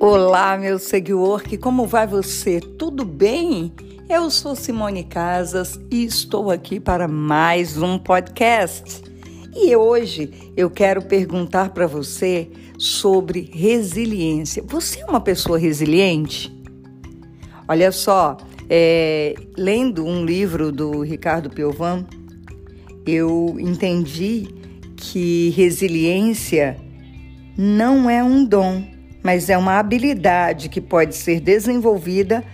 Olá, meu seguidor, que como vai você? Tudo bem? Eu sou Simone Casas e estou aqui para mais um podcast. E hoje eu quero perguntar para você sobre resiliência. Você é uma pessoa resiliente? Olha só, é, lendo um livro do Ricardo Piovan, eu entendi que resiliência não é um dom mas é uma habilidade que pode ser desenvolvida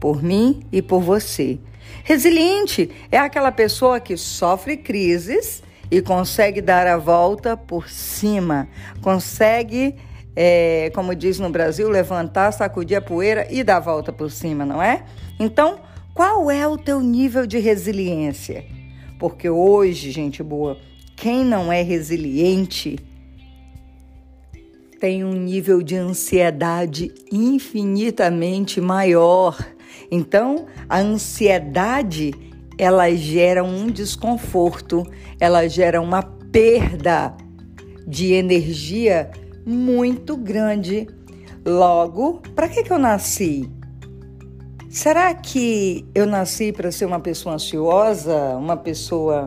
por mim e por você. Resiliente é aquela pessoa que sofre crises e consegue dar a volta por cima, consegue, é, como diz no Brasil, levantar, sacudir a poeira e dar a volta por cima, não é? Então, qual é o teu nível de resiliência? Porque hoje, gente boa, quem não é resiliente tem um nível de ansiedade infinitamente maior. Então, a ansiedade ela gera um desconforto, ela gera uma perda de energia muito grande. Logo, para que, que eu nasci? Será que eu nasci para ser uma pessoa ansiosa, uma pessoa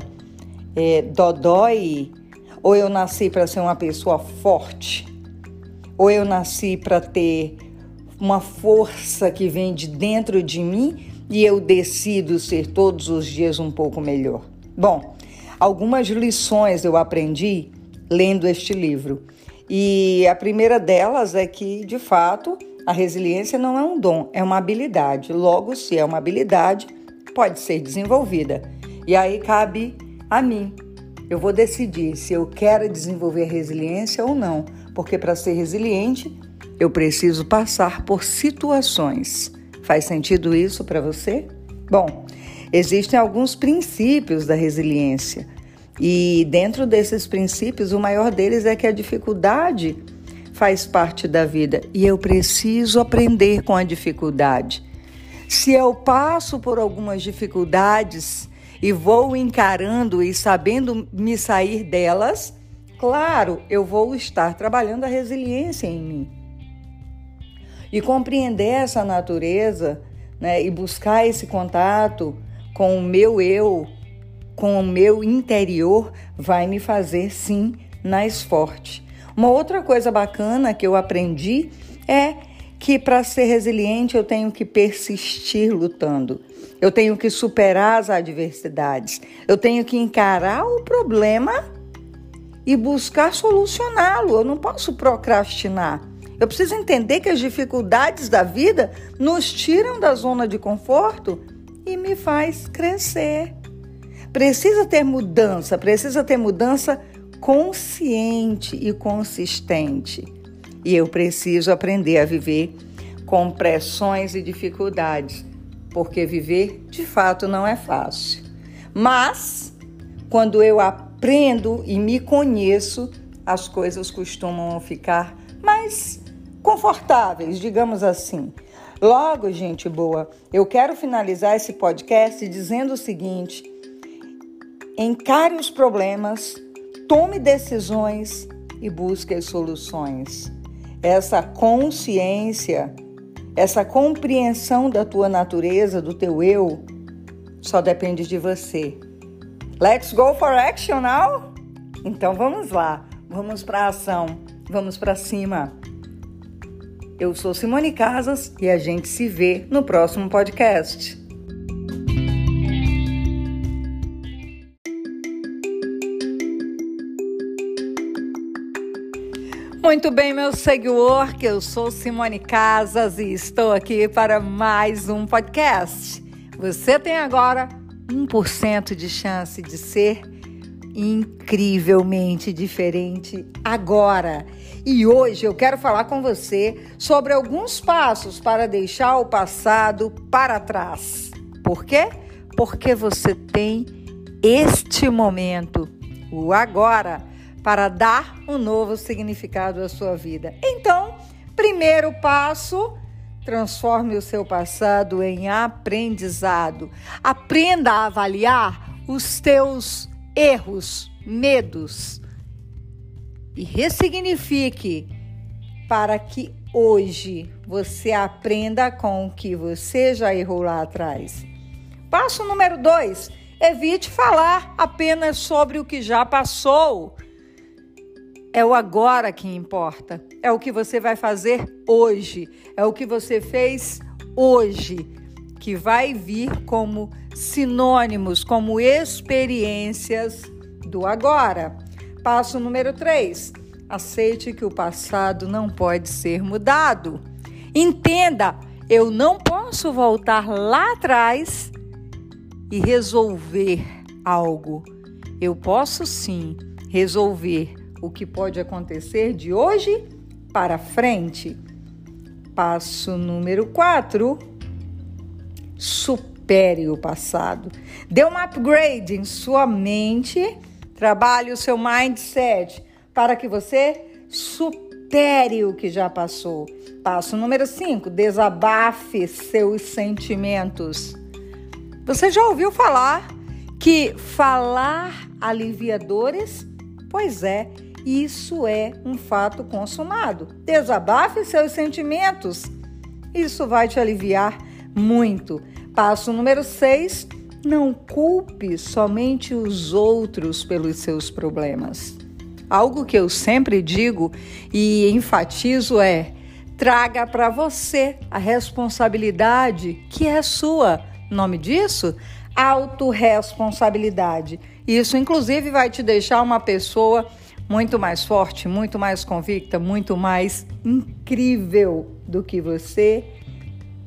é, dodói? Ou eu nasci para ser uma pessoa forte? Ou eu nasci para ter uma força que vem de dentro de mim e eu decido ser todos os dias um pouco melhor? Bom, algumas lições eu aprendi lendo este livro. E a primeira delas é que, de fato, a resiliência não é um dom, é uma habilidade. Logo, se é uma habilidade, pode ser desenvolvida. E aí cabe a mim. Eu vou decidir se eu quero desenvolver resiliência ou não porque para ser resiliente eu preciso passar por situações. Faz sentido isso para você? Bom, existem alguns princípios da resiliência. E dentro desses princípios, o maior deles é que a dificuldade faz parte da vida e eu preciso aprender com a dificuldade. Se eu passo por algumas dificuldades e vou encarando e sabendo me sair delas, Claro, eu vou estar trabalhando a resiliência em mim. E compreender essa natureza né, e buscar esse contato com o meu eu, com o meu interior, vai me fazer sim mais forte. Uma outra coisa bacana que eu aprendi é que para ser resiliente eu tenho que persistir lutando. Eu tenho que superar as adversidades. Eu tenho que encarar o problema e buscar solucioná-lo. Eu não posso procrastinar. Eu preciso entender que as dificuldades da vida nos tiram da zona de conforto e me faz crescer. Precisa ter mudança, precisa ter mudança consciente e consistente. E eu preciso aprender a viver com pressões e dificuldades, porque viver de fato não é fácil. Mas quando eu aprendo aprendo e me conheço, as coisas costumam ficar mais confortáveis, digamos assim. Logo, gente boa, eu quero finalizar esse podcast dizendo o seguinte: encare os problemas, tome decisões e busque as soluções. Essa consciência, essa compreensão da tua natureza, do teu eu, só depende de você. Let's go for action now? Então vamos lá, vamos para ação, vamos para cima. Eu sou Simone Casas e a gente se vê no próximo podcast. Muito bem, meu seguidor, que eu sou Simone Casas e estou aqui para mais um podcast. Você tem agora 1% de chance de ser incrivelmente diferente agora. E hoje eu quero falar com você sobre alguns passos para deixar o passado para trás. Por quê? Porque você tem este momento, o agora, para dar um novo significado à sua vida. Então, primeiro passo Transforme o seu passado em aprendizado. Aprenda a avaliar os teus erros, medos e ressignifique para que hoje você aprenda com o que você já errou lá atrás. Passo número dois: evite falar apenas sobre o que já passou. É o agora que importa. É o que você vai fazer hoje. É o que você fez hoje que vai vir como sinônimos, como experiências do agora. Passo número 3. Aceite que o passado não pode ser mudado. Entenda, eu não posso voltar lá atrás e resolver algo. Eu posso sim resolver o que pode acontecer de hoje para frente. Passo número 4. Supere o passado. Dê um upgrade em sua mente, trabalhe o seu mindset para que você supere o que já passou. Passo número 5. Desabafe seus sentimentos. Você já ouviu falar que falar alivia dores? Pois é, isso é um fato consumado. Desabafe seus sentimentos. Isso vai te aliviar muito. Passo número 6. Não culpe somente os outros pelos seus problemas. Algo que eu sempre digo e enfatizo é: traga para você a responsabilidade que é sua. Nome disso? Autoresponsabilidade. Isso, inclusive, vai te deixar uma pessoa muito mais forte, muito mais convicta, muito mais incrível do que você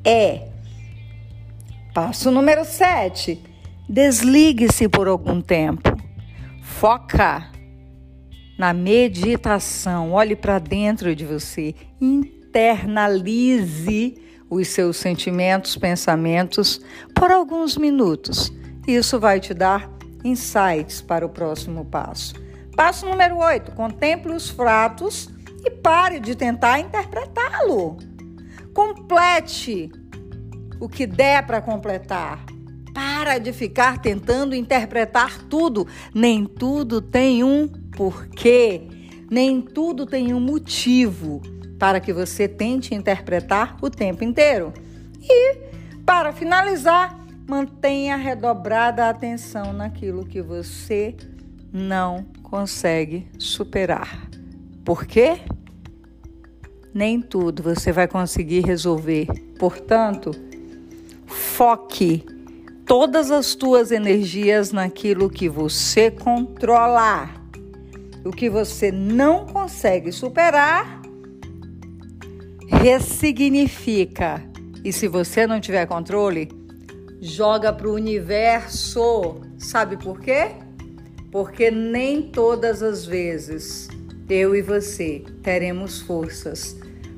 é. Passo número 7. Desligue-se por algum tempo. Foca na meditação. Olhe para dentro de você. Internalize os seus sentimentos, pensamentos por alguns minutos. Isso vai te dar insights para o próximo passo. Passo número 8: contemple os fatos e pare de tentar interpretá-lo. Complete o que der para completar. Para de ficar tentando interpretar tudo. Nem tudo tem um porquê, nem tudo tem um motivo para que você tente interpretar o tempo inteiro. E, para finalizar, mantenha redobrada a atenção naquilo que você não consegue superar. Por quê? Nem tudo você vai conseguir resolver. Portanto, foque todas as tuas energias naquilo que você controla. O que você não consegue superar, ressignifica. E se você não tiver controle, joga para o universo. Sabe por quê? Porque nem todas as vezes eu e você teremos forças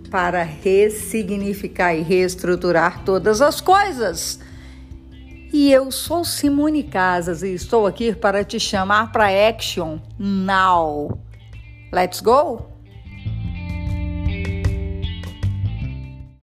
para ressignificar e reestruturar todas as coisas. E eu sou Simone Casas e estou aqui para te chamar para action now. Let's go!